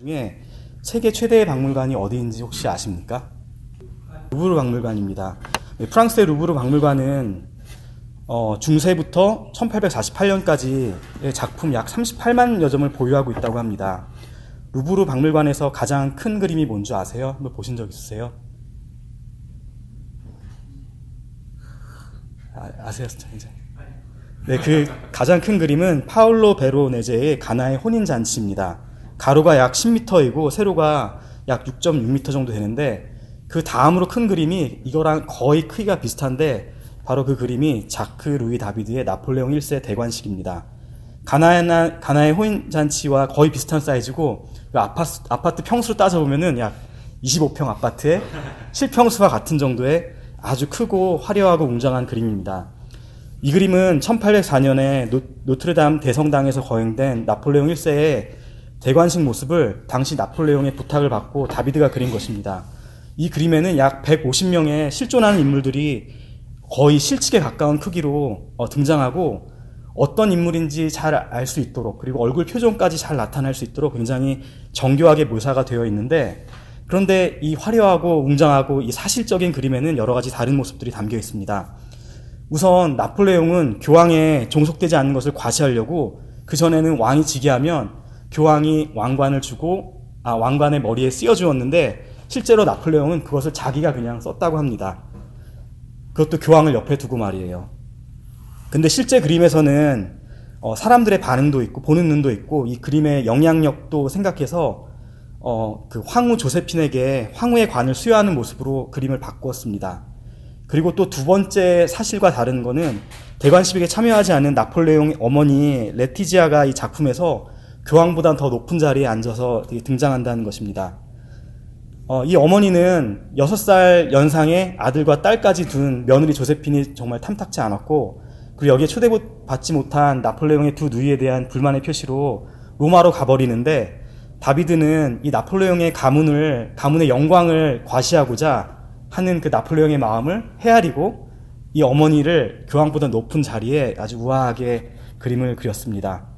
중에 세계 최대의 박물관이 어디인지 혹시 아십니까? 루브르 박물관입니다. 네, 프랑스의 루브르 박물관은 어, 중세부터 1848년까지의 작품 약 38만 여 점을 보유하고 있다고 합니다. 루브르 박물관에서 가장 큰 그림이 뭔지 아세요? 한번 보신 적 있으세요? 아, 세요? 네, 그 가장 큰 그림은 파울로 베로네제의 가나의 혼인 잔치입니다. 가로가 약 10m이고 세로가 약 6.6m 정도 되는데 그 다음으로 큰 그림이 이거랑 거의 크기가 비슷한데 바로 그 그림이 자크 루이 다비드의 나폴레옹 1세 대관식입니다. 가나의, 가나의 호인 잔치와 거의 비슷한 사이즈고 그 아파트, 아파트 평수로 따져보면은 약 25평 아파트의 실평수와 같은 정도의 아주 크고 화려하고 웅장한 그림입니다. 이 그림은 1804년에 노, 노트르담 대성당에서 거행된 나폴레옹 1세의 대관식 모습을 당시 나폴레옹의 부탁을 받고 다비드가 그린 것입니다. 이 그림에는 약 150명의 실존하는 인물들이 거의 실측에 가까운 크기로 어, 등장하고 어떤 인물인지 잘 알 수 있도록 그리고 얼굴 표정까지 잘 나타날 수 있도록 굉장히 정교하게 묘사가 되어 있는데 그런데 이 화려하고 웅장하고 이 사실적인 그림에는 여러 가지 다른 모습들이 담겨 있습니다. 우선 나폴레옹은 교황에 종속되지 않는 것을 과시하려고 그 전에는 왕이 즉위하면 교황이 왕관을 주고 아, 왕관의 머리에 씌워 주었는데 실제로 나폴레옹은 그것을 자기가 그냥 썼다고 합니다. 그것도 교황을 옆에 두고 말이에요. 근데 실제 그림에서는 어, 사람들의 반응도 있고 보는 눈도 있고 이 그림의 영향력도 생각해서 어, 그 황후 조세핀에게 황후의 관을 수여하는 모습으로 그림을 바꾸었습니다. 그리고 또 두 번째 사실과 다른 거는 대관식에 참여하지 않은 나폴레옹 어머니 레티지아가 이 작품에서 교황보다 더 높은 자리에 앉아서 등장한다는 것입니다. 어, 이 어머니는 6살 연상의 아들과 딸까지 둔 며느리 조세핀이 정말 탐탁치 않았고, 그리고 여기에 초대받지 못한 나폴레옹의 두 누이에 대한 불만의 표시로 로마로 가버리는데, 다비드는 이 나폴레옹의 가문을, 가문의 영광을 과시하고자 하는 그 나폴레옹의 마음을 헤아리고, 이 어머니를 교황보다 높은 자리에 아주 우아하게 그림을 그렸습니다.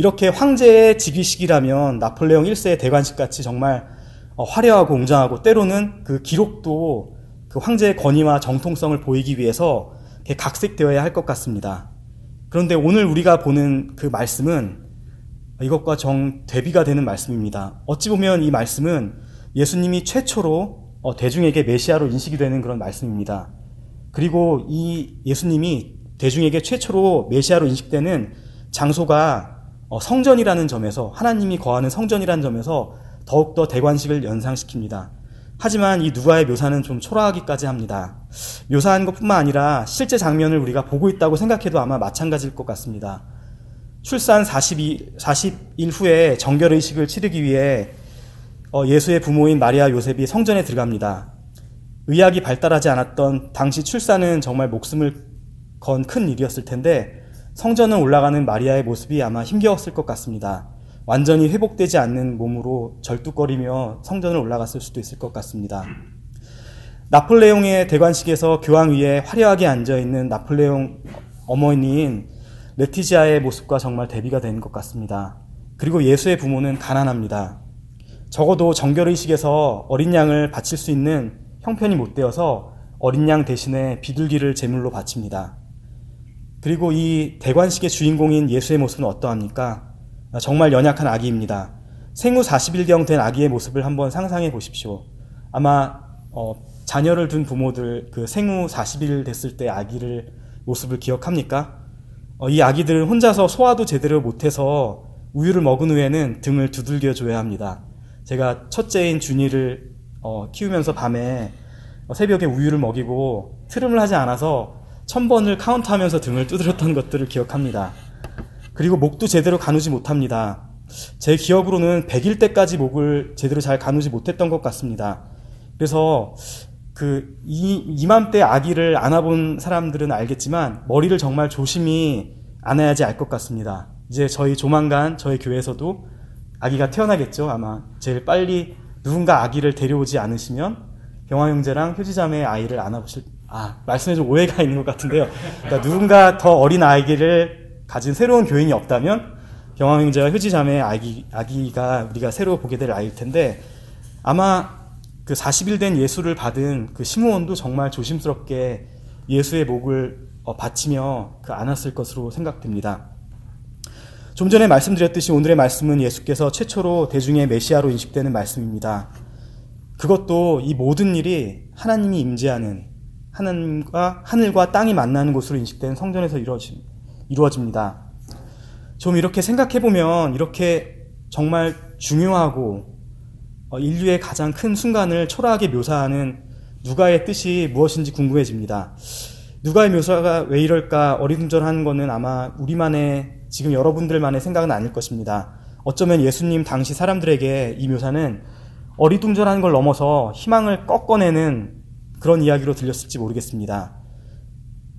이렇게 황제의 즉위식이라면 나폴레옹 1세의 대관식 같이 정말 어, 화려하고 웅장하고 때로는 그 기록도 그 황제의 권위와 정통성을 보이기 위해서 각색되어야 할 것 같습니다. 그런데 오늘 우리가 보는 그 말씀은 이것과 정 대비가 되는 말씀입니다. 어찌 보면 이 말씀은 예수님이 최초로 어, 대중에게 메시아로 인식이 되는 그런 말씀입니다. 그리고 이 예수님이 대중에게 최초로 메시아로 인식되는 장소가 어, 성전이라는 점에서 하나님이 거하는 성전이라는 점에서 더욱더 대관식을 연상시킵니다. 하지만 이 누가의 묘사는 좀 초라하기까지 합니다. 묘사한 것뿐만 아니라 실제 장면을 우리가 보고 있다고 생각해도 아마 마찬가지일 것 같습니다. 출산 42, 40일 후에 정결의식을 치르기 위해 어, 예수의 부모인 마리아 요셉이 성전에 들어갑니다. 의학이 발달하지 않았던 당시 출산은 정말 목숨을 건 큰 일이었을 텐데 성전을 올라가는 마리아의 모습이 아마 힘겨웠을 것 같습니다. 완전히 회복되지 않는 몸으로 절뚝거리며 성전을 올라갔을 수도 있을 것 같습니다. 나폴레옹의 대관식에서 교황 위에 화려하게 앉아 있는 나폴레옹 어머니인 레티지아의 모습과 정말 대비가 되는 것 같습니다. 그리고 예수의 부모는 가난합니다. 적어도 정결의식에서 어린 양을 바칠 수 있는 형편이 못 되어서 어린 양 대신에 비둘기를 제물로 바칩니다. 그리고 이 대관식의 주인공인 예수의 모습은 어떠합니까? 정말 연약한 아기입니다. 생후 40일경 된 아기의 모습을 한번 상상해 보십시오. 아마 어, 자녀를 둔 부모들 그 생후 40일 됐을 때 아기를 모습을 기억합니까? 어, 이 아기들은 혼자서 소화도 제대로 못해서 우유를 먹은 후에는 등을 두들겨 줘야 합니다. 제가 첫째인 준이를 어, 키우면서 밤에 어, 새벽에 우유를 먹이고 트름을 하지 않아서 천 번을 카운트하면서 등을 두드렸던 것들을 기억합니다. 그리고 목도 제대로 가누지 못합니다. 제 기억으로는 100일 때까지 목을 제대로 잘 가누지 못했던 것 같습니다. 그래서 그 이, 이맘때 아기를 안아본 사람들은 알겠지만 머리를 정말 조심히 안아야지 알 것 같습니다. 이제 저희 조만간 저희 교회에서도 아기가 태어나겠죠. 아마 제일 빨리 누군가 아기를 데려오지 않으시면 병화 형제랑 효지자매의 아이를 안아보실 아, 말씀에 좀 오해가 있는 것 같은데요. 그러니까 누군가 더 어린 아이를 가진 새로운 교인이 없다면 형제와 효지자매 아기, 아기가 우리가 새로 보게 될 아이일 텐데 아마 그 40일 된 예수를 받은 그 시므온도 정말 조심스럽게 예수의 목을 어, 받치며 그 안았을 것으로 생각됩니다. 좀 전에 말씀드렸듯이 오늘의 말씀은 예수께서 최초로 대중의 메시아로 인식되는 말씀입니다. 그것도 이 모든 일이 하나님이 임재하는 하나님과 하늘과 땅이 만나는 곳으로 인식된 성전에서 이루어집니다. 좀 이렇게 생각해 보면 이렇게 정말 중요하고 어, 인류의 가장 큰 순간을 초라하게 묘사하는 누가의 뜻이 무엇인지 궁금해집니다. 누가의 묘사가 왜 이럴까 어리둥절한 거는 아마 우리만의 지금 여러분들만의 생각은 아닐 것입니다. 어쩌면 예수님 당시 사람들에게 이 묘사는 어리둥절한 걸 넘어서 희망을 꺾어내는 그런 이야기로 들렸을지 모르겠습니다.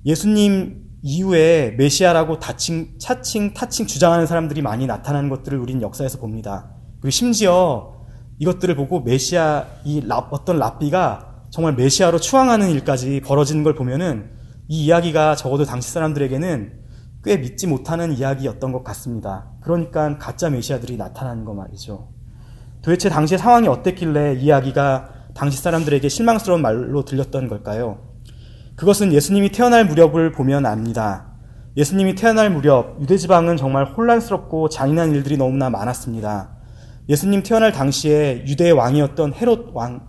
예수님 이후에 메시아라고 다칭, 차칭, 타칭 주장하는 사람들이 많이 나타나는 것들을 우리는 역사에서 봅니다. 그리고 심지어 이것들을 보고 메시아, 이 랍, 어떤 랍비가 정말 메시아로 추앙하는 일까지 벌어지는 걸 보면은 이 이야기가 적어도 당시 사람들에게는 꽤 믿지 못하는 이야기였던 것 같습니다. 그러니까 가짜 메시아들이 나타나는 거 말이죠. 도대체 당시의 상황이 어땠길래 이야기가 당시 사람들에게 실망스러운 말로 들렸던 걸까요? 그것은 예수님이 태어날 무렵을 보면 압니다. 예수님이 태어날 무렵 유대지방은 정말 혼란스럽고 잔인한 일들이 너무나 많았습니다. 예수님 태어날 당시에 유대의 왕이었던 헤롯 왕,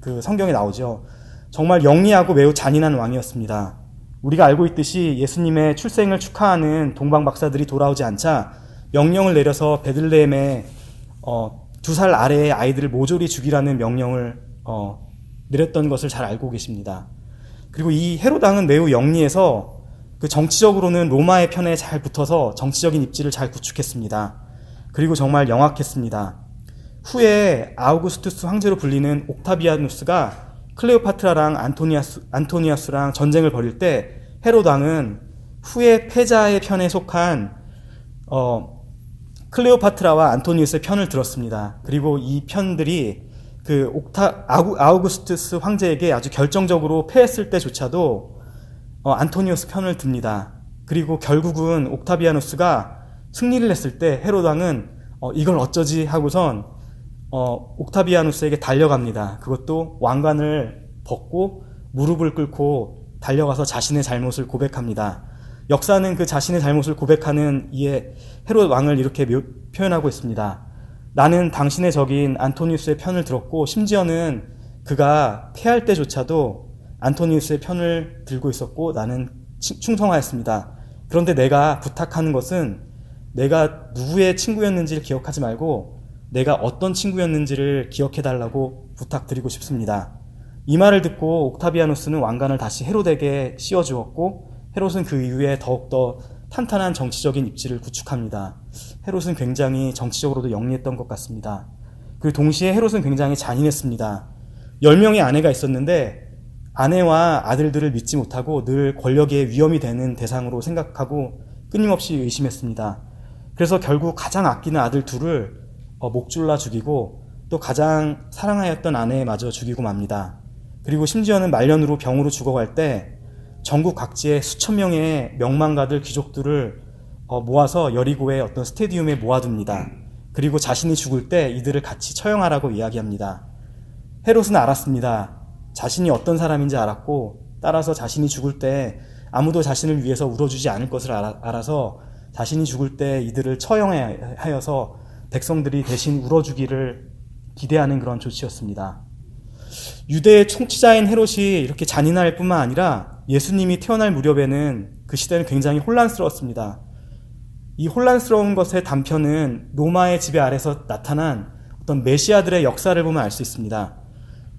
그 성경에 나오죠. 정말 영리하고 매우 잔인한 왕이었습니다. 우리가 알고 있듯이 예수님의 출생을 축하하는 동방 박사들이 돌아오지 않자 명령을 내려서 베들레헴에 어, 두 살 아래의 아이들을 모조리 죽이라는 명령을 어, 내렸던 것을 잘 알고 계십니다. 그리고 이 헤로당은 매우 영리해서 그 정치적으로는 로마의 편에 잘 붙어서 정치적인 입지를 잘 구축했습니다. 그리고 정말 영악했습니다. 후에 아우구스투스 황제로 불리는 옥타비아누스가 클레오파트라랑 안토니아스, 안토니아스랑 전쟁을 벌일 때 헤로당은 후에 패자의 편에 속한 어, 클레오파트라와 안토니우스의 편을 들었습니다. 그리고 이 편들이 그 옥타 아우, 아우 구스투스 황제에게 아주 결정적으로 패했을 때조차도 어, 안토니우스 편을 듭니다. 그리고 결국은 옥타비아누스가 승리를 했을 때 헤로당은 어, 이걸 어쩌지 하고선 어, 옥타비아누스에게 달려갑니다. 그것도 왕관을 벗고 무릎을 꿇고 달려가서 자신의 잘못을 고백합니다. 역사는 그 자신의 잘못을 고백하는 이에 헤롯 왕을 이렇게 묘, 표현하고 있습니다. 나는 당신의 적인 안토니우스의 편을 들었고 심지어는 그가 패할 때조차도 안토니우스의 편을 들고 있었고 나는 충성하였습니다. 그런데 내가 부탁하는 것은 내가 누구의 친구였는지를 기억하지 말고 내가 어떤 친구였는지를 기억해달라고 부탁드리고 싶습니다. 이 말을 듣고 옥타비아누스는 왕관을 다시 헤롯에게 씌워주었고 헤롯은 그 이후에 더욱더 탄탄한 정치적인 입지를 구축합니다. 헤롯은 굉장히 정치적으로도 영리했던 것 같습니다. 그리고 동시에 헤롯은 굉장히 잔인했습니다. 10명의 아내가 있었는데 아내와 아들들을 믿지 못하고 늘 권력의 위험이 되는 대상으로 생각하고 끊임없이 의심했습니다. 그래서 결국 가장 아끼는 아들 둘을 어, 목줄라 죽이고 또 가장 사랑하였던 아내마저 죽이고 맙니다. 그리고 심지어는 말년으로 병으로 죽어갈 때 전국 각지에 수천 명의 명망가들 귀족들을 어, 모아서 여리고의 어떤 스테디움에 모아둡니다. 그리고 자신이 죽을 때 이들을 같이 처형하라고 이야기합니다. 헤롯은 알았습니다. 자신이 어떤 사람인지 알았고 따라서 자신이 죽을 때 아무도 자신을 위해서 울어주지 않을 것을 알아, 서 자신이 죽을 때 이들을 처형하여서 백성들이 대신 울어주기를 기대하는 그런 조치였습니다. 유대의 총치자인 헤롯이 이렇게 잔인할 뿐만 아니라 예수님이 태어날 무렵에는 그 시대는 굉장히 혼란스러웠습니다. 이 혼란스러운 것의 단편은 로마의 지배 아래서 나타난 어떤 메시아들의 역사를 보면 알 수 있습니다.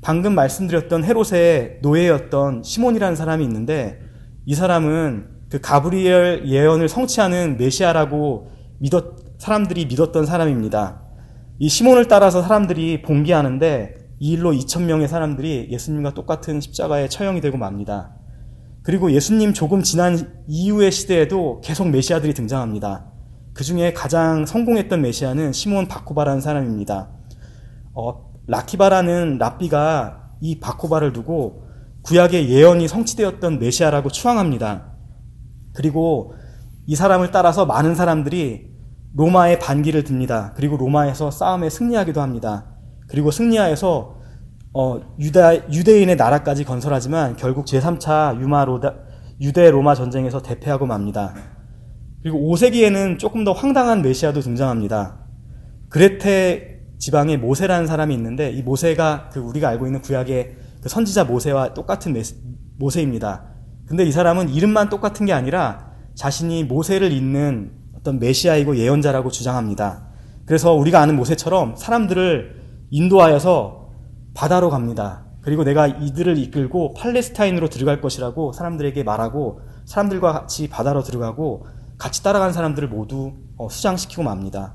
방금 말씀드렸던 헤롯의 노예였던 시몬이라는 사람이 있는데 이 사람은 그 가브리엘 예언을 성취하는 메시아라고 믿었, 사람들이 믿었던 사람입니다. 이 시몬을 따라서 사람들이 봉기하는데 이 일로 2천명의 사람들이 예수님과 똑같은 십자가에 처형이 되고 맙니다. 그리고 예수님 조금 지난 이후의 시대에도 계속 메시아들이 등장합니다. 그 중에 가장 성공했던 메시아는 시몬 바코바라는 사람입니다. 어, 라키바라는 랍비가 이 바코바를 두고 구약의 예언이 성취되었던 메시아라고 추앙합니다. 그리고 이 사람을 따라서 많은 사람들이 로마의 반기를 듭니다. 그리고 로마에서 싸움에 승리하기도 합니다. 그리고 승리하여서 어, 유다, 유대인의 나라까지 건설하지만 결국 제3차 유마 로다, 유대 로마 전쟁에서 대패하고 맙니다. 그리고 5세기에는 조금 더 황당한 메시아도 등장합니다. 그레테 지방에 모세라는 사람이 있는데 이 모세가 그 우리가 알고 있는 구약의 그 선지자 모세와 똑같은 메시, 모세입니다. 근데 이 사람은 이름만 똑같은 게 아니라 자신이 모세를 잇는 어떤 메시아이고 예언자라고 주장합니다. 그래서 우리가 아는 모세처럼 사람들을 인도하여서 바다로 갑니다. 그리고 내가 이들을 이끌고 팔레스타인으로 들어갈 것이라고 사람들에게 말하고 사람들과 같이 바다로 들어가고 같이 따라간 사람들을 모두 어, 수장시키고 맙니다.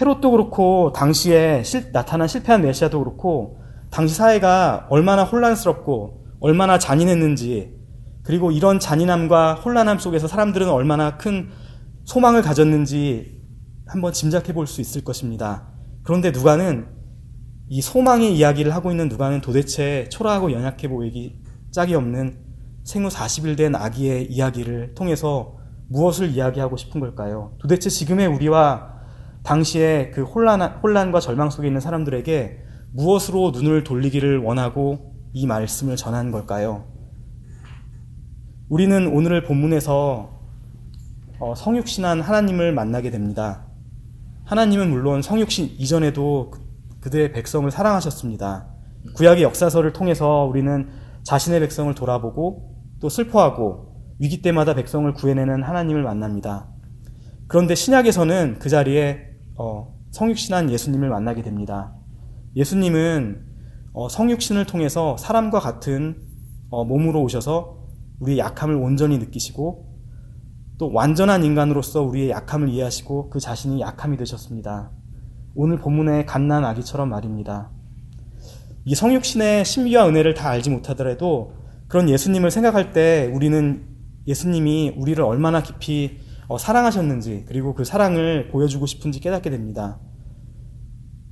헤롯도 그렇고 당시에 실, 나타난 실패한 메시아도 그렇고 당시 사회가 얼마나 혼란스럽고 얼마나 잔인했는지 그리고 이런 잔인함과 혼란함 속에서 사람들은 얼마나 큰 소망을 가졌는지 한번 짐작해 볼 수 있을 것입니다. 그런데 누가는 이 소망의 이야기를 하고 있는 누가는 도대체 초라하고 연약해 보이기 짝이 없는 생후 40일 된 아기의 이야기를 통해서 무엇을 이야기하고 싶은 걸까요? 도대체 지금의 우리와 당시에 그 혼란, 혼란과 절망 속에 있는 사람들에게 무엇으로 눈을 돌리기를 원하고 이 말씀을 전한 걸까요? 우리는 오늘 본문에서 어, 성육신한 하나님을 만나게 됩니다. 하나님은 물론 성육신 이전에도 그들의 백성을 사랑하셨습니다. 구약의 역사서를 통해서 우리는 자신의 백성을 돌아보고 또 슬퍼하고 위기 때마다 백성을 구해내는 하나님을 만납니다. 그런데 신약에서는 그 자리에 어, 성육신한 예수님을 만나게 됩니다. 예수님은 어, 성육신을 통해서 사람과 같은 어, 몸으로 오셔서 우리의 약함을 온전히 느끼시고 또 완전한 인간으로서 우리의 약함을 이해하시고 그 자신이 약함이 되셨습니다. 오늘 본문의 갓난 아기처럼 말입니다. 이 성육신의 신비와 은혜를 다 알지 못하더라도 그런 예수님을 생각할 때 우리는 예수님이 우리를 얼마나 깊이 어, 사랑하셨는지 그리고 그 사랑을 보여주고 싶은지 깨닫게 됩니다.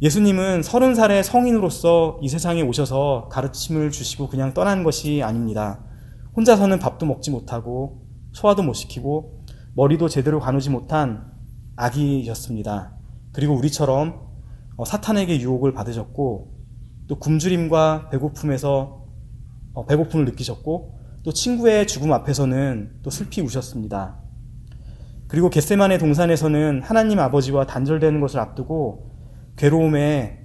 예수님은 서른 살의 성인으로서 이 세상에 오셔서 가르침을 주시고 그냥 떠난 것이 아닙니다. 혼자서는 밥도 먹지 못하고 소화도 못 시키고 머리도 제대로 가누지 못한 아기였습니다. 그리고 우리처럼 어, 사탄에게 유혹을 받으셨고 또 굶주림과 배고픔에서 어, 배고픔을 느끼셨고 또 친구의 죽음 앞에서는 또 슬피 우셨습니다. 그리고 겟세만의 동산에서는 하나님 아버지와 단절되는 것을 앞두고 괴로움에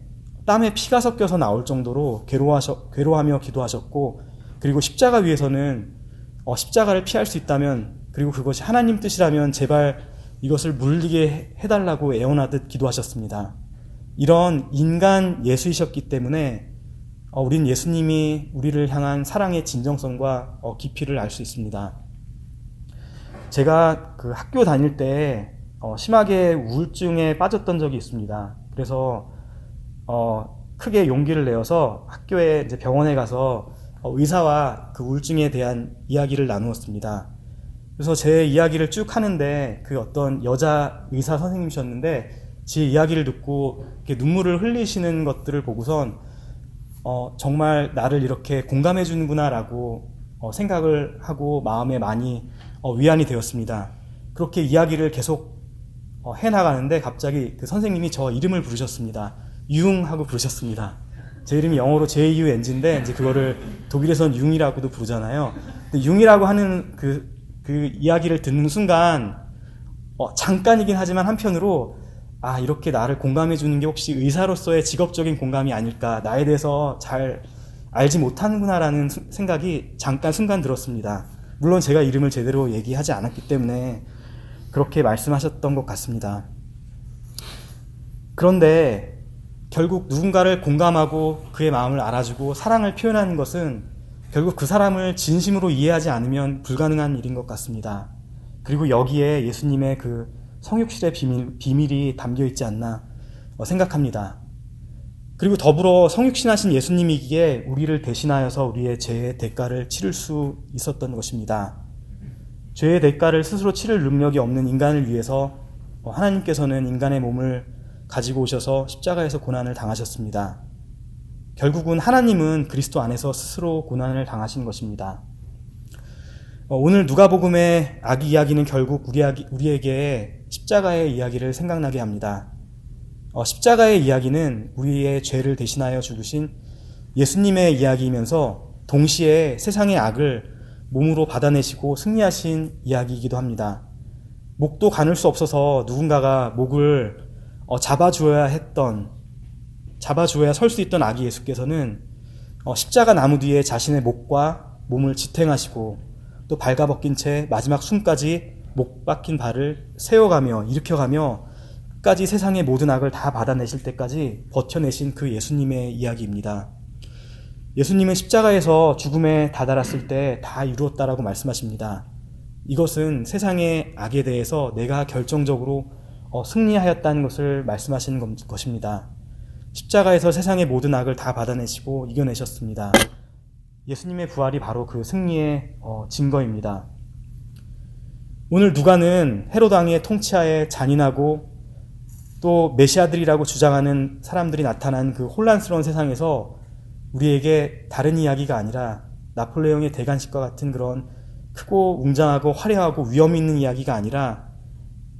땀에 피가 섞여서 나올 정도로 괴로워하셔, 괴로워하며 기도하셨고 그리고 십자가 위에서는 어, 십자가를 피할 수 있다면 그리고 그것이 하나님 뜻이라면 제발 이것을 물리게 해달라고 애원하듯 기도하셨습니다. 이런 인간 예수이셨기 때문에 어, 우린 예수님이 우리를 향한 사랑의 진정성과 어, 깊이를 알 수 있습니다. 제가 그 학교 다닐 때 어, 심하게 우울증에 빠졌던 적이 있습니다. 그래서 어, 크게 용기를 내어서 학교에 이제 병원에 가서 어, 의사와 그 우울증에 대한 이야기를 나누었습니다. 그래서 제 이야기를 쭉 하는데 그 어떤 여자 의사 선생님이셨는데 제 이야기를 듣고 눈물을 흘리시는 것들을 보고선 어, 정말 나를 이렇게 공감해 주는구나라고 어, 생각을 하고 마음에 많이 어, 위안이 되었습니다. 그렇게 이야기를 계속 어, 해 나가는데 갑자기 그 선생님이 저 이름을 부르셨습니다. 융 하고 부르셨습니다. 제 이름이 영어로 J-U-N-G인데 이제 그거를 독일에선 융이라고도 부르잖아요. 근데 융이라고 하는 그, 그 이야기를 듣는 순간 어, 잠깐이긴 하지만 한편으로 아 이렇게 나를 공감해 주는 게 혹시 의사로서의 직업적인 공감이 아닐까 나에 대해서 잘 알지 못하는구나라는 생각이 잠깐 순간 들었습니다. 물론 제가 이름을 제대로 얘기하지 않았기 때문에 그렇게 말씀하셨던 것 같습니다. 그런데 결국 누군가를 공감하고 그의 마음을 알아주고 사랑을 표현하는 것은 결국 그 사람을 진심으로 이해하지 않으면 불가능한 일인 것 같습니다. 그리고 여기에 예수님의 그 성육실의 비밀, 비밀이 담겨 있지 않나 생각합니다. 그리고 더불어 성육신하신 예수님이기에 우리를 대신하여서 우리의 죄의 대가를 치를 수 있었던 것입니다. 죄의 대가를 스스로 치를 능력이 없는 인간을 위해서 하나님께서는 인간의 몸을 가지고 오셔서 십자가에서 고난을 당하셨습니다. 결국은 하나님은 그리스도 안에서 스스로 고난을 당하신 것입니다. 오늘 누가복음의 아기 이야기는 결국 우리에게 십자가의 이야기를 생각나게 합니다. 어, 십자가의 이야기는 우리의 죄를 대신하여 죽으신 예수님의 이야기이면서 동시에 세상의 악을 몸으로 받아내시고 승리하신 이야기이기도 합니다. 목도 가눌 수 없어서 누군가가 목을 어, 잡아주어야 했던, 잡아주어야 설 수 있던 아기 예수께서는 어, 십자가 나무 뒤에 자신의 목과 몸을 지탱하시고 또 발가벗긴 채 마지막 숨까지 목 박힌 발을 세워가며 일으켜가며 끝까지 세상의 모든 악을 다 받아내실 때까지 버텨내신 그 예수님의 이야기입니다. 예수님은 십자가에서 죽음에 다다랐을 때 다 이루었다라고 말씀하십니다. 이것은 세상의 악에 대해서 내가 결정적으로 어, 승리하였다는 것을 말씀하시는 것입니다. 십자가에서 세상의 모든 악을 다 받아내시고 이겨내셨습니다. 예수님의 부활이 바로 그 승리의 어, 증거입니다. 오늘 누가는 헤로드 왕의 통치하에 잔인하고 또 메시아들이라고 주장하는 사람들이 나타난 그 혼란스러운 세상에서 우리에게 다른 이야기가 아니라 나폴레옹의 대관식과 같은 그런 크고 웅장하고 화려하고 위험 있는 이야기가 아니라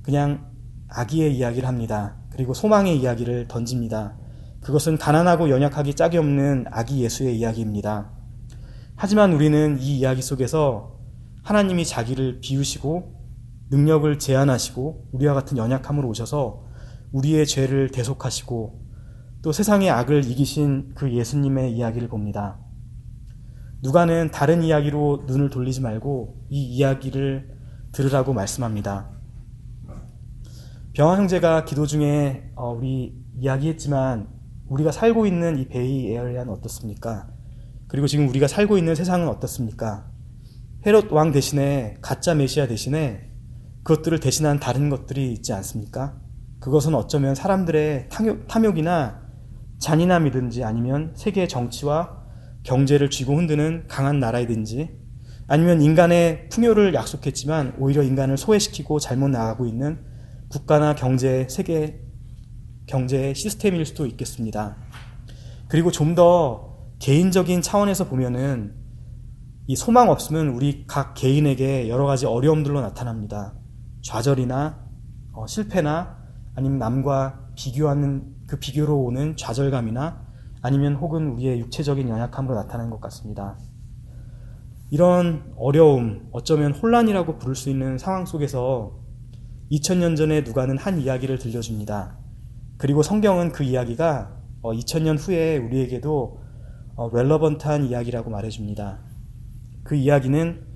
그냥 아기의 이야기를 합니다. 그리고 소망의 이야기를 던집니다. 그것은 가난하고 연약하기 짝이 없는 아기 예수의 이야기입니다. 하지만 우리는 이 이야기 속에서 하나님이 자기를 비우시고 능력을 제한하시고 우리와 같은 연약함으로 오셔서 우리의 죄를 대속하시고 또 세상의 악을 이기신 그 예수님의 이야기를 봅니다. 누가는 다른 이야기로 눈을 돌리지 말고 이 이야기를 들으라고 말씀합니다. 병화 형제가 기도 중에 어, 우리 이야기했지만 우리가 살고 있는 이 베이 에어리아는 어떻습니까? 그리고 지금 우리가 살고 있는 세상은 어떻습니까? 헤롯 왕 대신에 가짜 메시아 대신에 그것들을 대신한 다른 것들이 있지 않습니까? 그것은 어쩌면 사람들의 탐욕, 이나 잔인함이든지 아니면 세계 정치와 경제를 쥐고 흔드는 강한 나라이든지 아니면 인간의 풍요를 약속했지만 오히려 인간을 소외시키고 잘못 나가고 있는 국가나 경제, 세계 경제 시스템일 수도 있겠습니다. 그리고 좀 더 개인적인 차원에서 보면은 이 소망 없음은 우리 각 개인에게 여러 가지 어려움들로 나타납니다. 좌절이나 어, 실패나 아니면 남과 비교하는 그 비교로 오는 좌절감이나 아니면 혹은 우리의 육체적인 연약함으로 나타나는 것 같습니다. 이런 어려움, 어쩌면 혼란이라고 부를 수 있는 상황 속에서 2000년 전에 누가는 한 이야기를 들려줍니다. 그리고 성경은 그 이야기가 2000년 어, 후에 우리에게도 어, 이야기라고 말해줍니다. 그 이야기는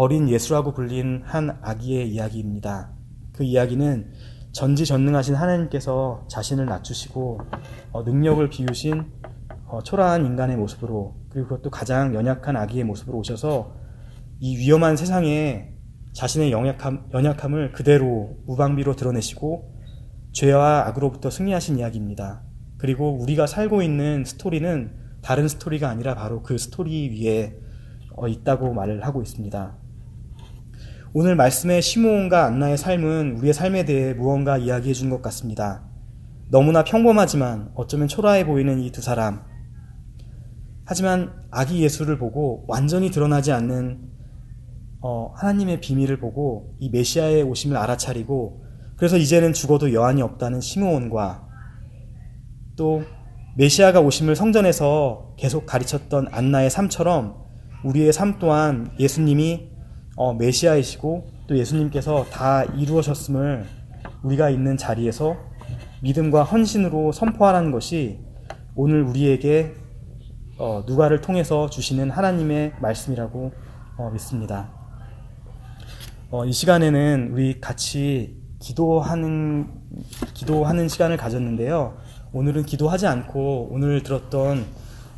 어린 예수라고 불린 한 아기의 이야기입니다. 그 이야기는 전지전능하신 하나님께서 자신을 낮추시고 어, 능력을 비우신 초라한 인간의 모습으로 그리고 그것도 가장 연약한 아기의 모습으로 오셔서 이 위험한 세상에 자신의 연약함, 연약함을 그대로 무방비로 드러내시고 죄와 악으로부터 승리하신 이야기입니다. 그리고 우리가 살고 있는 스토리는 다른 스토리가 아니라 바로 그 스토리 위에 어, 있다고 말을 하고 있습니다. 오늘 말씀의 시므온과 안나의 삶은 우리의 삶에 대해 무언가 이야기해 준 것 같습니다. 너무나 평범하지만 어쩌면 초라해 보이는 이 두 사람. 하지만 아기 예수를 보고 완전히 드러나지 않는 어, 하나님의 비밀을 보고 이 메시아의 오심을 알아차리고 그래서 이제는 죽어도 여한이 없다는 시므온과 또 메시아가 오심을 성전에서 계속 가르쳤던 안나의 삶처럼 우리의 삶 또한 예수님이 어, 메시아이시고 또 예수님께서 다 이루어졌음을 우리가 있는 자리에서 믿음과 헌신으로 선포하라는 것이 오늘 우리에게 어, 누가를 통해서 주시는 하나님의 말씀이라고 어, 믿습니다. 어, 이 시간에는 우리 같이 기도하는 기도하는 시간을 가졌는데요. 오늘은 기도하지 않고 오늘 들었던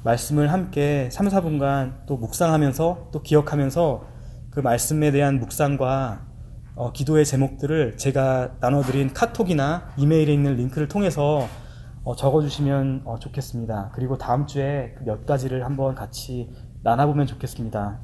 말씀을 함께 3, 4분간 또 묵상하면서 또 기억하면서 그 말씀에 대한 묵상과 어, 기도의 제목들을 제가 나눠드린 카톡이나 이메일에 있는 링크를 통해서 어, 적어주시면 어, 좋겠습니다. 그리고 다음 주에 그몇 가지를 한번 같이 나눠보면 좋겠습니다.